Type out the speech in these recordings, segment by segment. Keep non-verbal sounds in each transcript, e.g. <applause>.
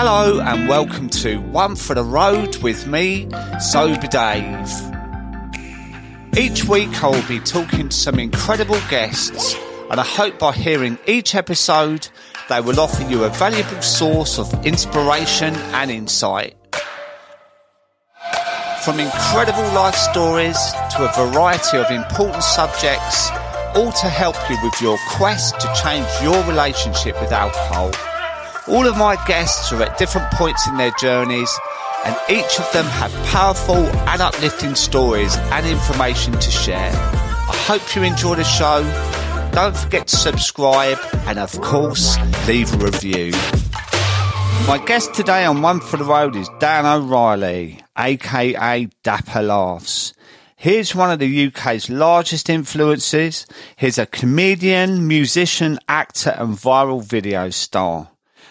Hello and welcome to One for the Road with me, Sober Dave. Each week I will be talking to some incredible guests and I hope by hearing each episode they will offer you a valuable source of inspiration and insight. From incredible life stories to a variety of important subjects, all to help you with your quest to change your relationship with alcohol. All of my guests are at different points in their journeys, and each of them have powerful and uplifting stories and information to share. I hope you enjoy the show. Don't forget to subscribe and, of course, leave a review. My guest today on One for the Road is Dan O'Reilly, aka Dapper Laughs. He's one of the UK's largest influences. He's a comedian, musician, actor, and viral video star.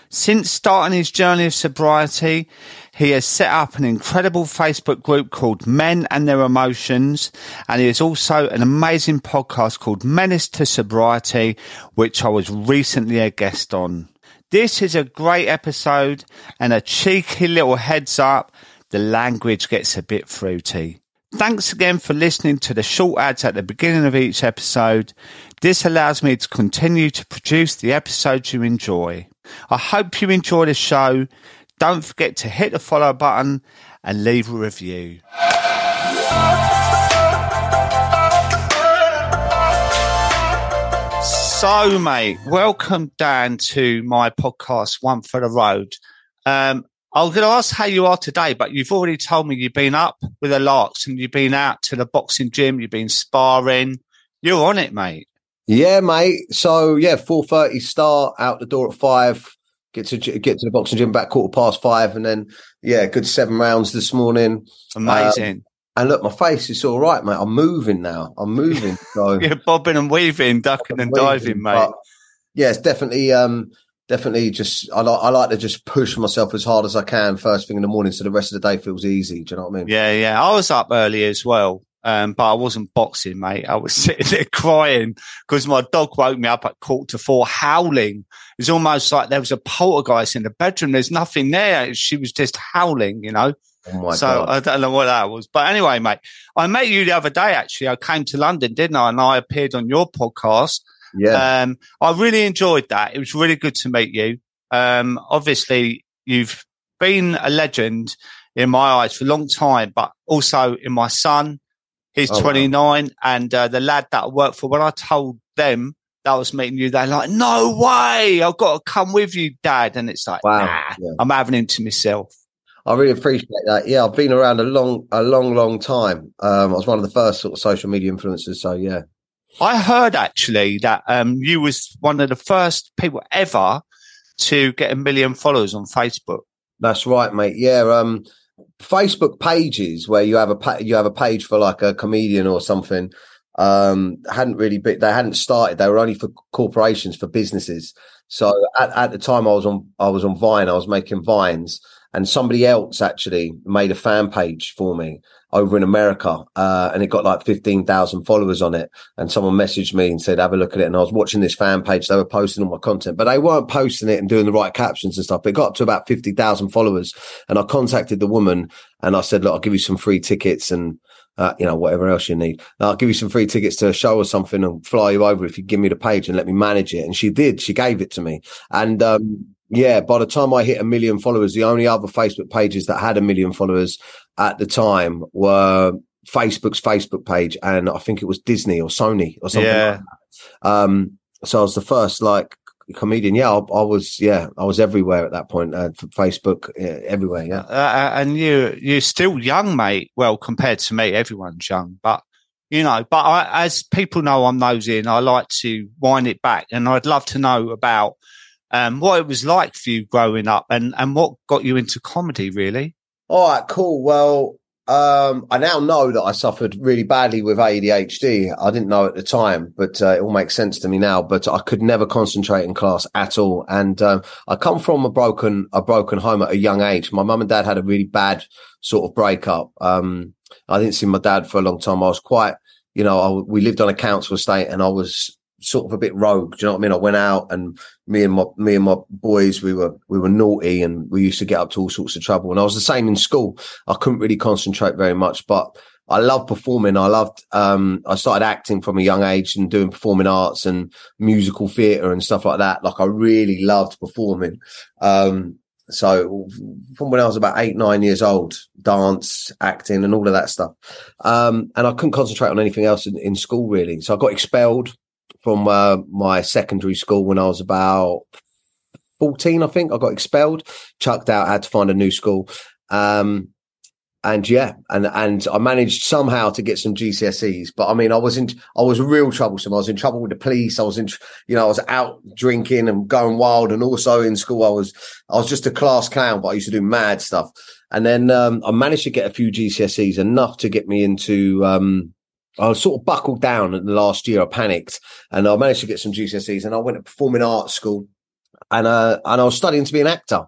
Since starting his journey of sobriety, he has set up an incredible Facebook group called Men and Their Emotions, and he has also an amazing podcast called Menace to Sobriety, which I was recently a guest on. This is a great episode and a cheeky little heads up. The language gets a bit fruity. Thanks again for listening to the short ads at the beginning of each episode. This allows me to continue to produce the episodes you enjoy. I hope you enjoy the show. Don't forget to hit the follow button and leave a review. So, mate, welcome Dan to my podcast, One for the Road. Um, I was going to ask how you are today, but you've already told me you've been up with the larks and you've been out to the boxing gym, you've been sparring. You're on it, mate. Yeah, mate. So yeah, four thirty start out the door at five. Get to get to the boxing gym back quarter past five, and then yeah, good seven rounds this morning. Amazing. Um, and look, my face is all right, mate. I'm moving now. I'm moving. <laughs> So You're bobbing and weaving, ducking and diving, mate. Yeah, it's definitely um definitely just I like I like to just push myself as hard as I can first thing in the morning, so the rest of the day feels easy. Do you know what I mean? Yeah, yeah. I was up early as well. Um, but I wasn't boxing, mate. I was <laughs> sitting there crying because my dog woke me up at quarter to four howling. It's almost like there was a poltergeist in the bedroom. There's nothing there. She was just howling, you know. Oh so God. I don't know what that was. But anyway, mate, I met you the other day, actually. I came to London, didn't I? And I appeared on your podcast. Yeah. Um, I really enjoyed that. It was really good to meet you. Um, obviously you've been a legend in my eyes for a long time, but also in my son. He's Oh, wow. 29 and, uh, the lad that I work for, when I told them that I was meeting you, they're like, no way. I've got to come with you, dad. And it's like, Wow. nah, Yeah. I'm having him to myself. I really appreciate that. Yeah, I've been around a long, a long, long time. Um, I was one of the first sort of social media influencers. So yeah, I heard actually that, um, you was one of the first people ever to get a million followers on Facebook. that's right, mate. Yeah. Um, Facebook pages where you have a pa- you have a page for like a comedian or something. Um, hadn't really been, they hadn't started. They were only for corporations, for businesses. So at, at the time I was on, I was on Vine. I was making vines and somebody else actually made a fan page for me over in America. Uh, and it got like 15,000 followers on it. And someone messaged me and said, have a look at it. And I was watching this fan page. They were posting all my content, but they weren't posting it and doing the right captions and stuff. It got to about 50,000 followers. And I contacted the woman and I said, look, I'll give you some free tickets and, uh, you know, whatever else you need. I'll give you some free tickets to a show or something and fly you over if you give me the page and let me manage it. And she did. She gave it to me. And, um, yeah, by the time I hit a million followers, the only other Facebook pages that had a million followers at the time were Facebook's Facebook page, and I think it was Disney or Sony or something. Yeah. Like that. Um, so I was the first like comedian. Yeah, I, I was. Yeah, I was everywhere at that point. Uh, Facebook, yeah, everywhere. Yeah. Uh, and you, you're still young, mate. Well, compared to me, everyone's young, but you know, but I, as people know, I'm nosy and I like to wind it back and I'd love to know about, um, what it was like for you growing up and, and what got you into comedy, really. All right, cool. Well, um, I now know that I suffered really badly with ADHD. I didn't know at the time, but uh, it all makes sense to me now. But I could never concentrate in class at all, and um, I come from a broken a broken home at a young age. My mum and dad had a really bad sort of breakup. Um, I didn't see my dad for a long time. I was quite, you know, I, we lived on a council estate, and I was sort of a bit rogue. Do you know what I mean? I went out and me and my me and my boys, we were we were naughty and we used to get up to all sorts of trouble. And I was the same in school. I couldn't really concentrate very much, but I loved performing. I loved, um, I started acting from a young age and doing performing arts and musical theatre and stuff like that. Like I really loved performing. Um, so from when I was about eight, nine years old, dance, acting and all of that stuff. Um, and I couldn't concentrate on anything else in, in school really. So I got expelled from, uh, my secondary school when I was about 14, I think I got expelled, chucked out, had to find a new school. Um, and yeah, and and I managed somehow to get some GCSEs. But I mean, I was in, I was real troublesome. I was in trouble with the police. I was in, you know, I was out drinking and going wild. And also in school, I was, I was just a class clown, but I used to do mad stuff. And then um, I managed to get a few GCSEs, enough to get me into. Um, I was sort of buckled down in the last year. I panicked, and I managed to get some GCSEs, and I went to performing arts school, and uh, and I was studying to be an actor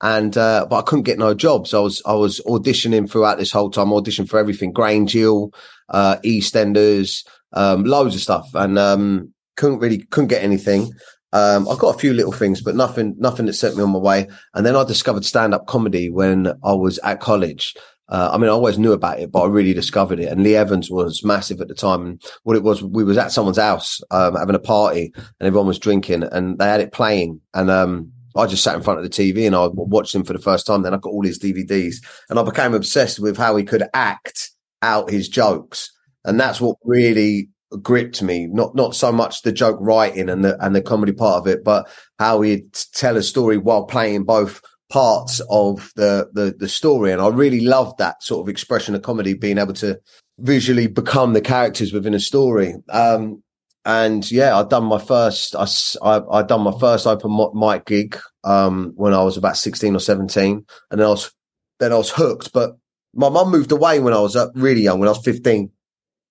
and uh, but I couldn't get no jobs. I was I was auditioning throughout this whole time, auditioning for everything, Grange Hill, uh, EastEnders, um, loads of stuff, and um, couldn't really couldn't get anything. Um, I got a few little things, but nothing nothing that sent me on my way. And then I discovered stand up comedy when I was at college. Uh, I mean, I always knew about it, but I really discovered it. And Lee Evans was massive at the time. And what it was, we was at someone's house, um, having a party and everyone was drinking and they had it playing. And, um, I just sat in front of the TV and I watched him for the first time. Then I got all his DVDs and I became obsessed with how he could act out his jokes. And that's what really gripped me. Not, not so much the joke writing and the, and the comedy part of it, but how he'd tell a story while playing both parts of the, the, the story. And I really loved that sort of expression of comedy, being able to visually become the characters within a story. Um, and yeah, I'd done my first, I, I, I'd done my first open mic gig, um, when I was about 16 or 17. And then I was, then I was hooked, but my mum moved away when I was really young, when I was 15.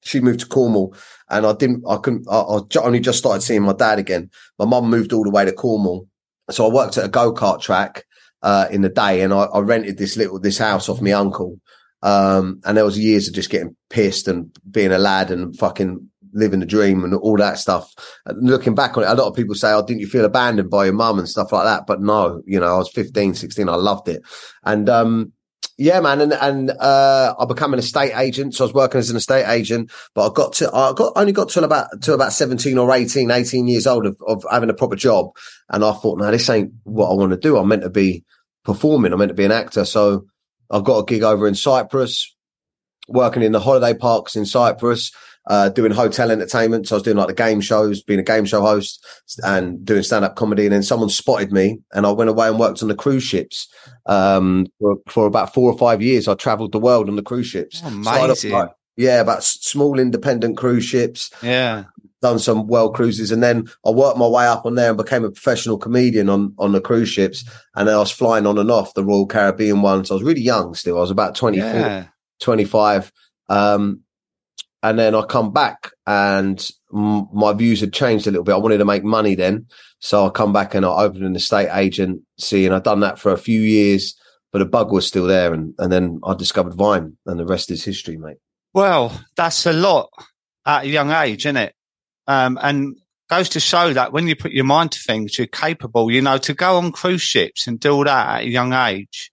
She moved to Cornwall and I didn't, I couldn't, I, I only just started seeing my dad again. My mum moved all the way to Cornwall. So I worked at a go-kart track, uh, in the day and I, I rented this little, this house off my uncle. Um, and there was years of just getting pissed and being a lad and fucking living the dream and all that stuff. And looking back on it, a lot of people say, Oh, didn't you feel abandoned by your mum and stuff like that? But no, you know, I was 15, 16. I loved it. And, um, yeah, man. And, and, uh, I became an estate agent. So I was working as an estate agent, but I got to, I got, only got to about, to about 17 or 18, 18 years old of, of having a proper job. And I thought, no, this ain't what I want to do. I'm meant to be performing. I'm meant to be an actor. So I got a gig over in Cyprus, working in the holiday parks in Cyprus uh, doing hotel entertainment. So I was doing like the game shows, being a game show host and doing stand up comedy. And then someone spotted me and I went away and worked on the cruise ships. Um, for, for about four or five years, I traveled the world on the cruise ships. Oh, amazing. Like, yeah, about small independent cruise ships. Yeah. Done some world cruises and then I worked my way up on there and became a professional comedian on, on the cruise ships. And then I was flying on and off the Royal Caribbean one. So I was really young still. I was about 24, yeah. 25. Um, and then I come back and m- my views had changed a little bit. I wanted to make money then. So I come back and I opened an estate agency and I've done that for a few years, but the bug was still there. And, and then I discovered Vine and the rest is history, mate. Well, that's a lot at a young age, isn't it? Um, and goes to show that when you put your mind to things, you're capable, you know, to go on cruise ships and do all that at a young age.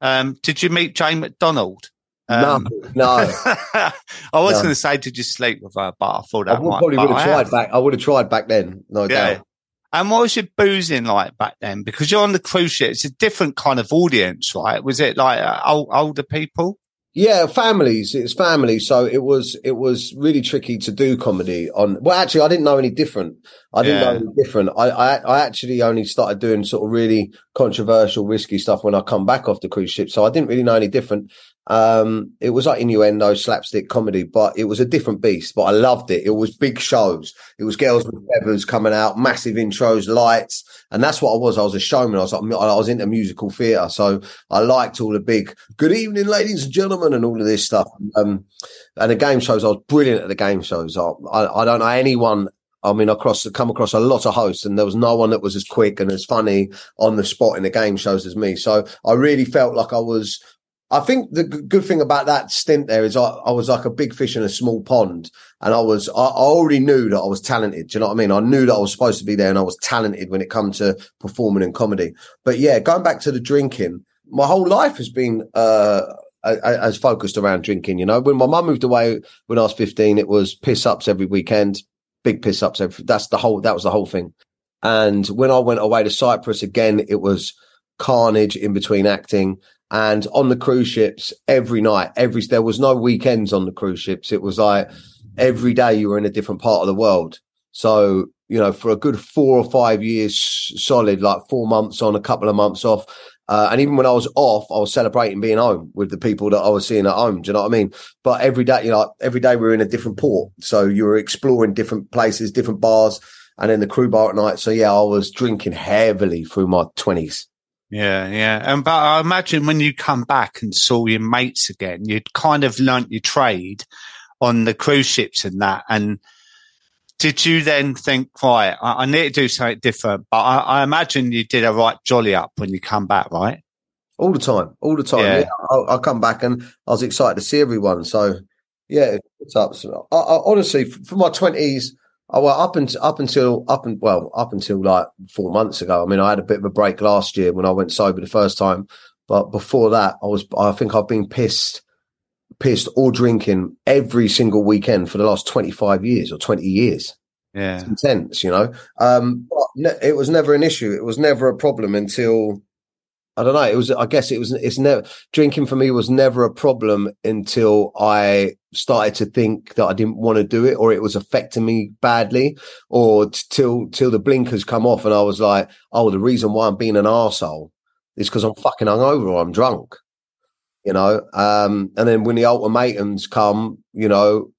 Um, did you meet Jane McDonald? Um, no, no. <laughs> I was no. going to say, did you sleep with her? But I thought that I would, probably would have tried back. I would have tried back then. No yeah. doubt. And what was your boozing like back then? Because you're on the cruise ship, it's a different kind of audience, right? Was it like uh, old, older people? Yeah, families. It's family. So it was it was really tricky to do comedy on. Well, actually, I didn't know any different. I didn't yeah. know any different. I, I I actually only started doing sort of really controversial, risky stuff when I come back off the cruise ship. So I didn't really know any different. Um, it was like innuendo, slapstick comedy, but it was a different beast. But I loved it. It was big shows. It was girls with feathers coming out, massive intros, lights, and that's what I was. I was a showman. I was like, I was into musical theatre, so I liked all the big "Good evening, ladies and gentlemen" and all of this stuff. Um, and the game shows, I was brilliant at the game shows. I, I, I don't know anyone I mean, I cross come across a lot of hosts, and there was no one that was as quick and as funny on the spot in the game shows as me. So I really felt like I was I think the good thing about that stint there is I, I was like a big fish in a small pond, and I was I, I, already knew that I was talented. Do you know what I mean? I knew that I was supposed to be there, and I was talented when it comes to performing in comedy. But yeah, going back to the drinking, my whole life has been uh, as focused around drinking. You know, when my mum moved away when I was fifteen, it was piss ups every weekend, big piss ups. Every, that's the whole. That was the whole thing. And when I went away to Cyprus again, it was carnage in between acting and on the cruise ships, every night, every there was no weekends on the cruise ships. It was like every day you were in a different part of the world. So you know, for a good four or five years solid, like four months on, a couple of months off. Uh, and even when I was off, I was celebrating being home with the people that I was seeing at home. Do you know what I mean? But every day, you know, every day we were in a different port. So you were exploring different places, different bars, and then the crew bar at night. So yeah, I was drinking heavily through my twenties. Yeah, yeah. And but I imagine when you come back and saw your mates again, you'd kind of learnt your trade on the cruise ships and that. And did you then think, right, I, I need to do something different? But I, I, imagine you did a right jolly up when you come back, right? All the time, all the time. Yeah, yeah I, I, come back and I was excited to see everyone. So yeah, what's up? So, I, honestly, for my twenties, Oh well, up until up until up and well, up until like four months ago. I mean, I had a bit of a break last year when I went sober the first time, but before that, I was. I think I've been pissed, pissed or drinking every single weekend for the last twenty five years or twenty years. Yeah, it's intense, you know. Um, but it was never an issue. It was never a problem until I don't know. It was, I guess it was, it's never, drinking for me was never a problem until I started to think that I didn't want to do it or it was affecting me badly or t- till, till the blinkers come off and I was like, oh, the reason why I'm being an arsehole is because I'm fucking hungover or I'm drunk, you know? Um, and then when the ultimatums come, you know,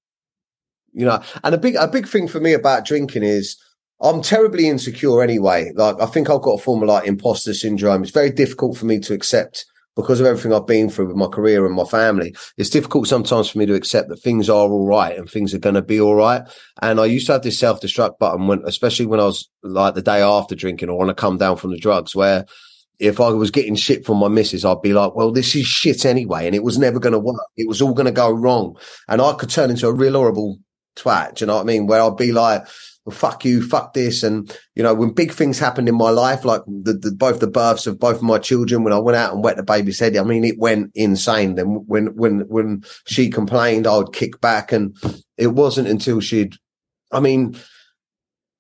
you know, and a big, a big thing for me about drinking is, I'm terribly insecure anyway. Like I think I've got a form of like imposter syndrome. It's very difficult for me to accept because of everything I've been through with my career and my family. It's difficult sometimes for me to accept that things are all right and things are going to be all right. And I used to have this self destruct button when, especially when I was like the day after drinking or when I come down from the drugs where if I was getting shit from my missus, I'd be like, well, this is shit anyway. And it was never going to work. It was all going to go wrong. And I could turn into a real horrible twat. Do you know what I mean? Where I'd be like, well, fuck you, fuck this. And, you know, when big things happened in my life, like the, the, both the births of both of my children, when I went out and wet the baby's head, I mean, it went insane. Then when, when, when she complained, I would kick back. And it wasn't until she'd, I mean,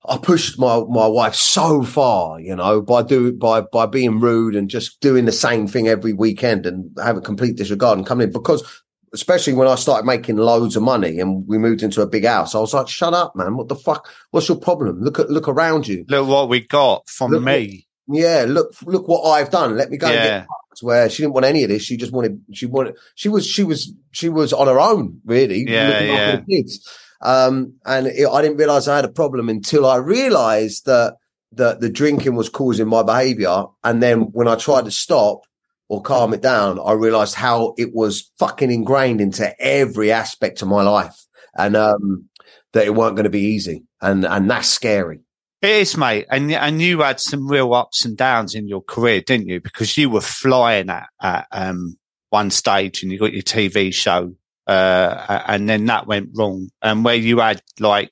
I pushed my, my wife so far, you know, by do by, by being rude and just doing the same thing every weekend and have a complete disregard and coming in because especially when I started making loads of money and we moved into a big house, I was like, shut up, man. What the fuck? What's your problem? Look at, look around you. Look what we got from look me. What, yeah. Look, look what I've done. Let me go yeah. and get where she didn't want any of this. She just wanted, she wanted, she was, she was, she was on her own, really. Yeah. yeah. kids. Um, and it, I didn't realize I had a problem until I realized that, that the drinking was causing my behavior. And then when I tried to stop, or calm it down, I realized how it was fucking ingrained into every aspect of my life and um, that it weren't going to be easy. And, and that's scary. It is, mate. And, and you had some real ups and downs in your career, didn't you? Because you were flying at, at um, one stage and you got your TV show. Uh, and then that went wrong. And where you had like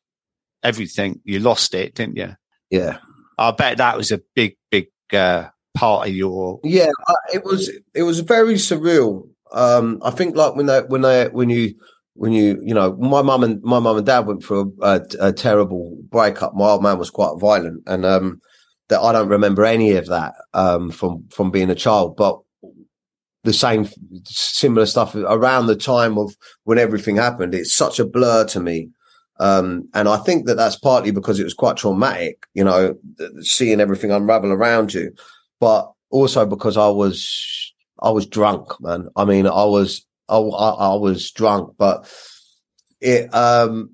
everything, you lost it, didn't you? Yeah. I bet that was a big, big, uh, part of your yeah it was it was very surreal. Um i think like when they when they when you when you you know my mum and my mum and dad went through a, a, a, terrible breakup. My old man was quite violent and um that i don't remember any of that um from from being a child but the same similar stuff around the time of when everything happened. It's such a blur to me. Um, and I think that that's partly because it was quite traumatic, you know, seeing everything unravel around you but also because I was I was drunk, man. I mean, I was I, I, was drunk, but it um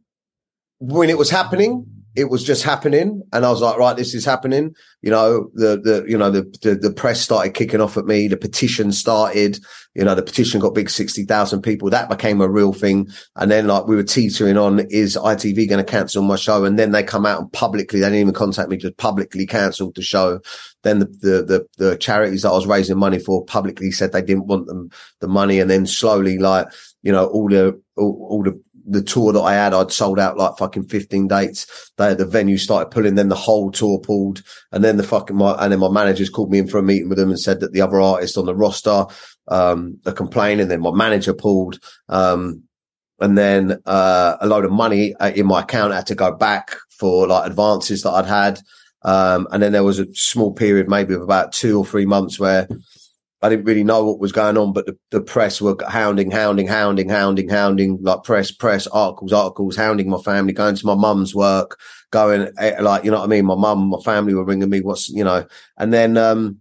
when it was happening, it was just happening, and I was like, right, this is happening. You know, the the you know the the, the press started kicking off at me. The petition started. You know, the petition got big, sixty thousand people. That became a real thing. And then like we were teetering on, is ITV going to cancel my show? And then they come out and publicly, they didn't even contact me, just publicly cancelled the show. Then the, the the the charities that I was raising money for publicly said they didn't want them the money, and then slowly like you know all the all, all the the tour that I had, I'd sold out like fucking 15 dates. They, the venue started pulling, then the whole tour pulled. And then the fucking, my, and then my managers called me in for a meeting with them and said that the other artists on the roster, um, are complaining. Then my manager pulled, um, and then, uh, a load of money uh, in my account had to go back for like advances that I'd had. Um, and then there was a small period, maybe of about two or three months where I didn't really know what was going on, but the, the press were hounding, hounding, hounding, hounding, hounding, like press, press, articles, articles, hounding my family, going to my mum's work, going eh, like, you know what I mean? My mum, my family were ringing me, what's, you know, and then, um,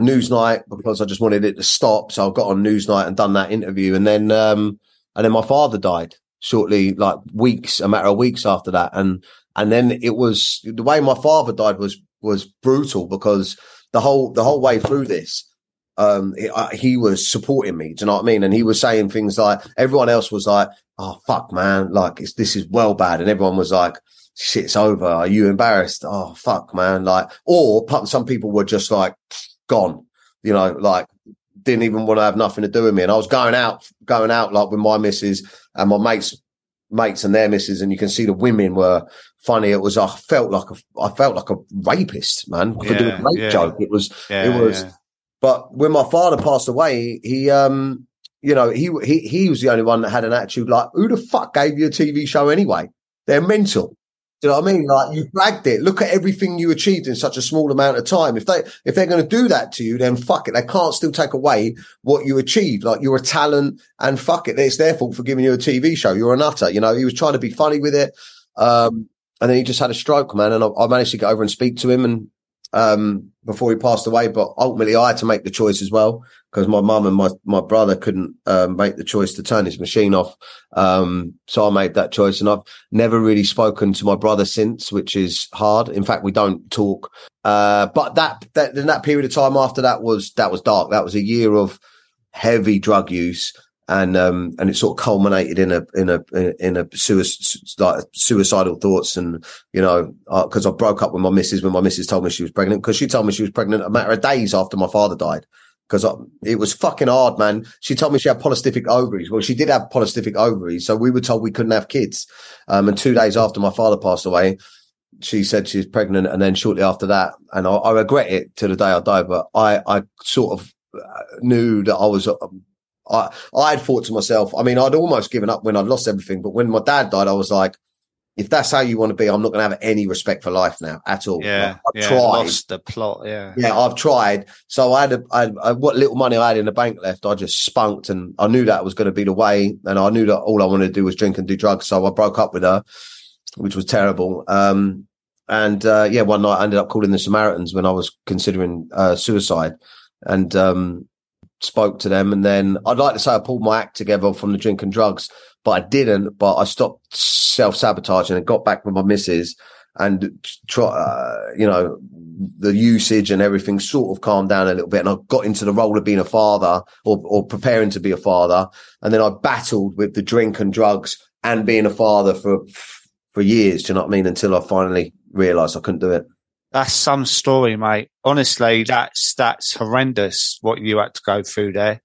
Newsnight because I just wanted it to stop. So I got on Newsnight and done that interview. And then, um, and then my father died shortly, like weeks, a matter of weeks after that. And, and then it was the way my father died was, was brutal because the whole, the whole way through this, um, he, uh, he, was supporting me. Do you know what I mean? And he was saying things like everyone else was like, "Oh fuck, man! Like this is well bad," and everyone was like, "Shit's over. Are you embarrassed? Oh fuck, man!" Like, or some people were just like gone. You know, like didn't even want to have nothing to do with me. And I was going out, going out like with my missus and my mates, mates and their missus, and you can see the women were funny. It was I felt like a I felt like a rapist, man, for yeah, doing a rape yeah. joke. It was yeah, it was but when my father passed away, he, um, you know, he, he, he was the only one that had an attitude like, who the fuck gave you a TV show anyway? They're mental. Do you know what I mean? Like you bragged it. Look at everything you achieved in such a small amount of time. If they, if they're going to do that to you, then fuck it. They can't still take away what you achieved. Like you're a talent and fuck it. It's their fault for giving you a TV show. You're a nutter. You know, he was trying to be funny with it. Um, and then he just had a stroke, man. And I, I managed to get over and speak to him and um, before he passed away. But ultimately, I had to make the choice as well because my mum and my, my brother couldn't um, make the choice to turn his machine off. Um, so I made that choice, and I've never really spoken to my brother since, which is hard. In fact, we don't talk. Uh, but that that in that period of time after that was that was dark. That was a year of heavy drug use and um and it sort of culminated in a in a in a suicide like suicidal thoughts. And you know because uh, I broke up with my missus when my missus told me she was pregnant because she told me she was pregnant a matter of days after my father died. Because it was fucking hard man. She told me she had polycystic ovaries. Well she did have polycystic ovaries so we were told we couldn't have kids. Um and two days after my father passed away she said she was pregnant. And then shortly after that and I, I regret it to the day I die but I I sort of uh, knew that I was um, I I had thought to myself, I mean, I'd almost given up when I'd lost everything, but when my dad died, I was like, if that's how you want to be, I'm not going to have any respect for life now at all. Yeah, I've yeah, tried. Lost the plot. Yeah, yeah, I've tried. So I had, a, I had a, what little money I had in the bank left, I just spunked, and I knew that was going to be the way. And I knew that all I wanted to do was drink and do drugs. So I broke up with her, which was terrible. Um, and uh, yeah, one night I ended up calling the Samaritans when I was considering uh, suicide, and um, spoke to them, and then I'd like to say I pulled my act together from the drink and drugs, but I didn't. But I stopped self sabotaging and got back with my missus, and try, uh, you know, the usage and everything sort of calmed down a little bit, and I got into the role of being a father or or preparing to be a father, and then I battled with the drink and drugs and being a father for for years. Do you know what I mean? Until I finally realised I couldn't do it. That's some story, mate. Honestly, that's that's horrendous what you had to go through there,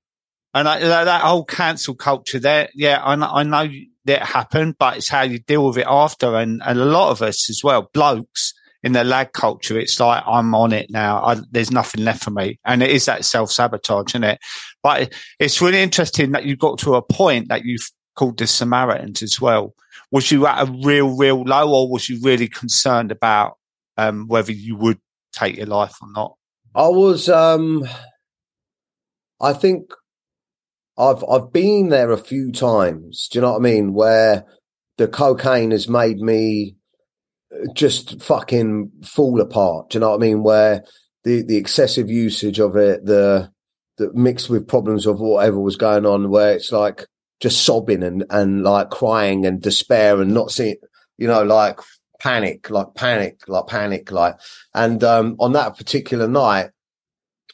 and I, that, whole cancel culture there. Yeah, I, I know that happened, but it's how you deal with it after, and, and a lot of us as well, blokes in the lag culture. It's like I'm on it now. I, there's nothing left for me, and it is that self sabotage, isn't it? But it's really interesting that you got to a point that you've called the Samaritans as well. Was you at a real, real low, or was you really concerned about um, whether you would take your life or not? I was, um, I think I've, I've been there a few times. Do you know what I mean? Where the cocaine has made me just fucking fall apart. Do you know what I mean? Where the, the excessive usage of it, the, the mixed with problems of whatever was going on, where it's like just sobbing and, and like crying and despair and not seeing, you know, like panic, like panic, like panic, like. And um, on that particular night,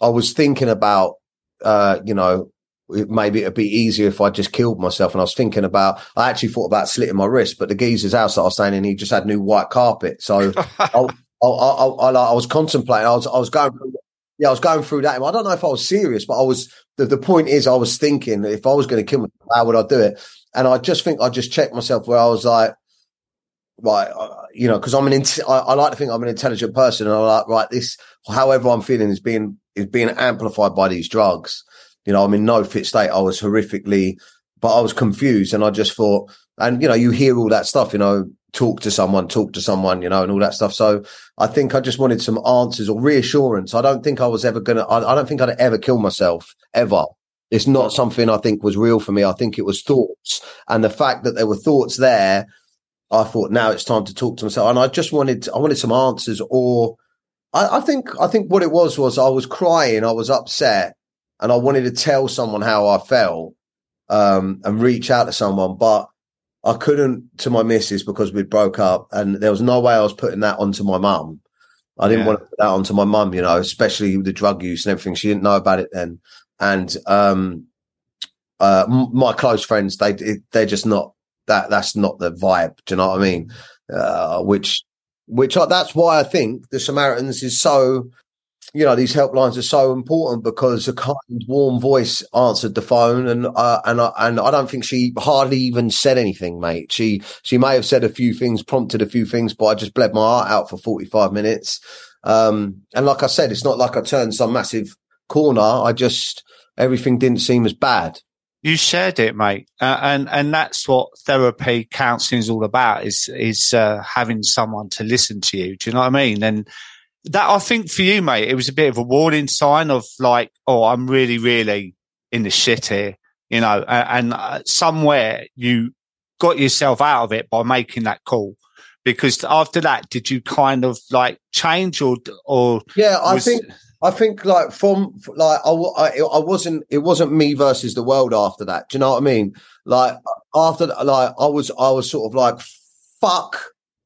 I was thinking about, uh, you know, maybe it'd be easier if I just killed myself. And I was thinking about, I actually thought about slitting my wrist, but the geezer's house that I was staying in, he just had new white carpet. So I, I, I, I, I was contemplating, I was, I was going through, yeah, I was going through that. I don't know if I was serious, but I was, the, the point is I was thinking if I was going to kill myself, how would I do it? And I just think I just checked myself where I was like, right, uh, you know, because I'm an, int- I, I, like to think I'm an intelligent person, and I'm like, right, this, however I'm feeling, is being is being amplified by these drugs. You know, I'm in no fit state. I was horrifically, but I was confused, and I just thought, and you know, you hear all that stuff, you know, talk to someone, talk to someone, you know, and all that stuff. So I think I just wanted some answers or reassurance. I don't think I was ever gonna. I, I don't think I'd ever kill myself ever. It's not something I think was real for me. I think it was thoughts, and the fact that there were thoughts there I thought now it's time to talk to myself, and I just wanted I wanted some answers. Or I, I think I think what it was was I was crying, I was upset, and I wanted to tell someone how I felt um, and reach out to someone, but I couldn't to my missus because we broke up, and there was no way I was putting that onto my mum. I didn't yeah. want to put that onto my mum, you know, especially with the drug use and everything. She didn't know about it then, and um, uh, my close friends they they're just not that that's not the vibe. Do you know what I mean? Uh, which, which that's why I think the Samaritans is so, you know, these helplines are so important because a kind, warm voice answered the phone, and uh, and I, and I don't think she hardly even said anything, mate. She she may have said a few things, prompted a few things, but I just bled my heart out for forty five minutes. Um, and like I said, it's not like I turned some massive corner. I just everything didn't seem as bad you shared it, mate, uh, and and that's what therapy counselling is all about. Is is uh, having someone to listen to you. Do you know what I mean? And that I think for you, mate, it was a bit of a warning sign of like, oh, I'm really, really in the shit here, you know. And, and uh, somewhere you got yourself out of it by making that call. Because after that, did you kind of like change or or? Yeah, I was, think I think like from like I, I, I wasn't it wasn't me versus the world after that. Do you know what I mean? Like after like I was I was sort of like fuck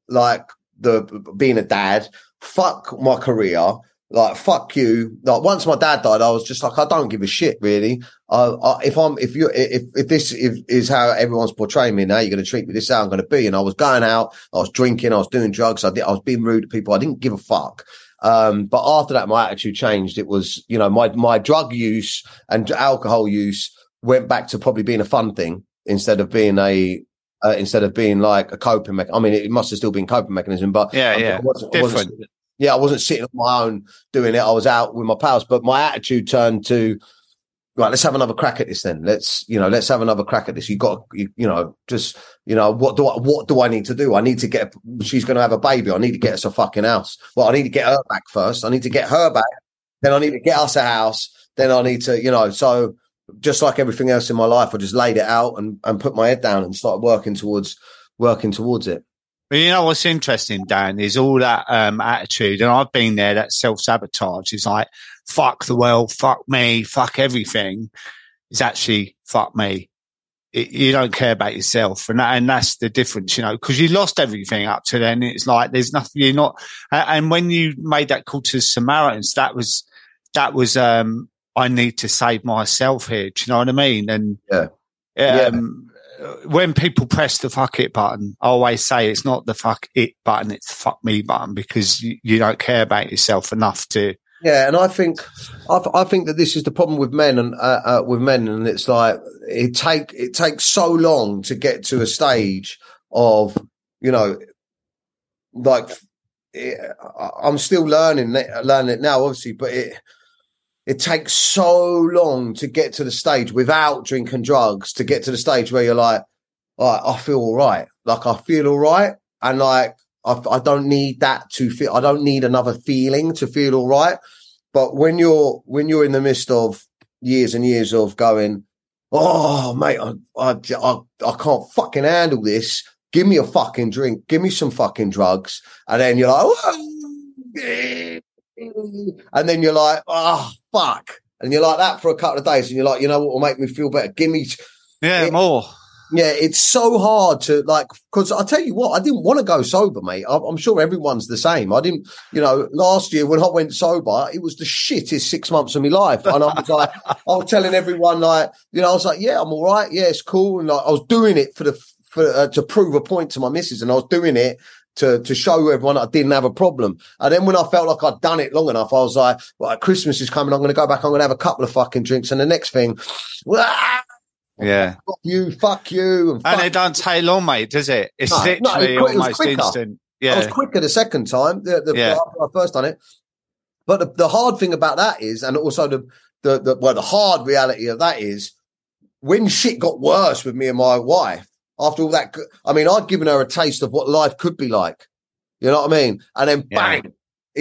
like the being a dad, fuck my career, like fuck you. Like once my dad died, I was just like I don't give a shit really. Uh, I, if I'm if you if if this is how everyone's portraying me now, you're going to treat me this how I'm going to be. And I was going out, I was drinking, I was doing drugs, I did, I was being rude to people. I didn't give a fuck. Um, but after that, my attitude changed. It was, you know, my, my drug use and alcohol use went back to probably being a fun thing instead of being a, uh, instead of being like a coping mechanism. I mean, it must have still been coping mechanism, but yeah, yeah, wasn't, different. Wasn't, yeah, I wasn't sitting on my own doing it. I was out with my pals, but my attitude turned to, right, let's have another crack at this then. Let's, you know, let's have another crack at this. You got, you, you know, just, you know, what do I, what do I need to do? I need to get, she's going to have a baby. I need to get us a fucking house. Well, I need to get her back first. I need to get her back. Then I need to get us a house. Then I need to, you know, so just like everything else in my life, I just laid it out and, and put my head down and started working towards, working towards it. You know what's interesting, Dan, is all that um, attitude, and I've been there. That self sabotage is like fuck the world, fuck me, fuck everything. Is actually fuck me. It, you don't care about yourself, and that, and that's the difference, you know, because you lost everything up to then. It's like there's nothing. You're not. And when you made that call to the Samaritans, that was that was. um I need to save myself here. Do you know what I mean? And yeah. Um, when people press the fuck it button, I always say it's not the fuck it button, it's the fuck me button because you, you don't care about yourself enough to. Yeah, and I think I, I think that this is the problem with men and uh, uh, with men, and it's like it take it takes so long to get to a stage of you know, like it, I'm still learning learning it now, obviously, but it it takes so long to get to the stage without drinking drugs to get to the stage where you're like, I feel all right. Like I feel all right. And like, I, I don't need that to feel, I don't need another feeling to feel all right. But when you're, when you're in the midst of years and years of going, Oh, mate, I, I, I, I can't fucking handle this. Give me a fucking drink. Give me some fucking drugs. And then you're like, oh, and then you're like, oh fuck, and you're like that for a couple of days, and you're like, you know what will make me feel better? Give me, yeah, more. Yeah, it's so hard to like because I tell you what, I didn't want to go sober, mate. I, I'm sure everyone's the same. I didn't, you know, last year when I went sober, it was the shittest six months of my life, and I was like, I was telling everyone like, you know, I was like, yeah, I'm all right, yeah, it's cool, and like, I was doing it for the for uh, to prove a point to my missus, and I was doing it to to show everyone I didn't have a problem. And then when I felt like I'd done it long enough, I was like, well, Christmas is coming. I'm going to go back. I'm going to have a couple of fucking drinks. And the next thing, <sniffs> yeah, fuck you, fuck you, and, and it don't take long, mate, does it? It's no, literally no, it almost instant. Yeah, I was quicker the second time. The, the yeah. I first done it. But the, the hard thing about that is, and also the, the the well, the hard reality of that is, when shit got worse with me and my wife, after all that, I mean, I'd given her a taste of what life could be like. You know what I mean? And then bang, yeah.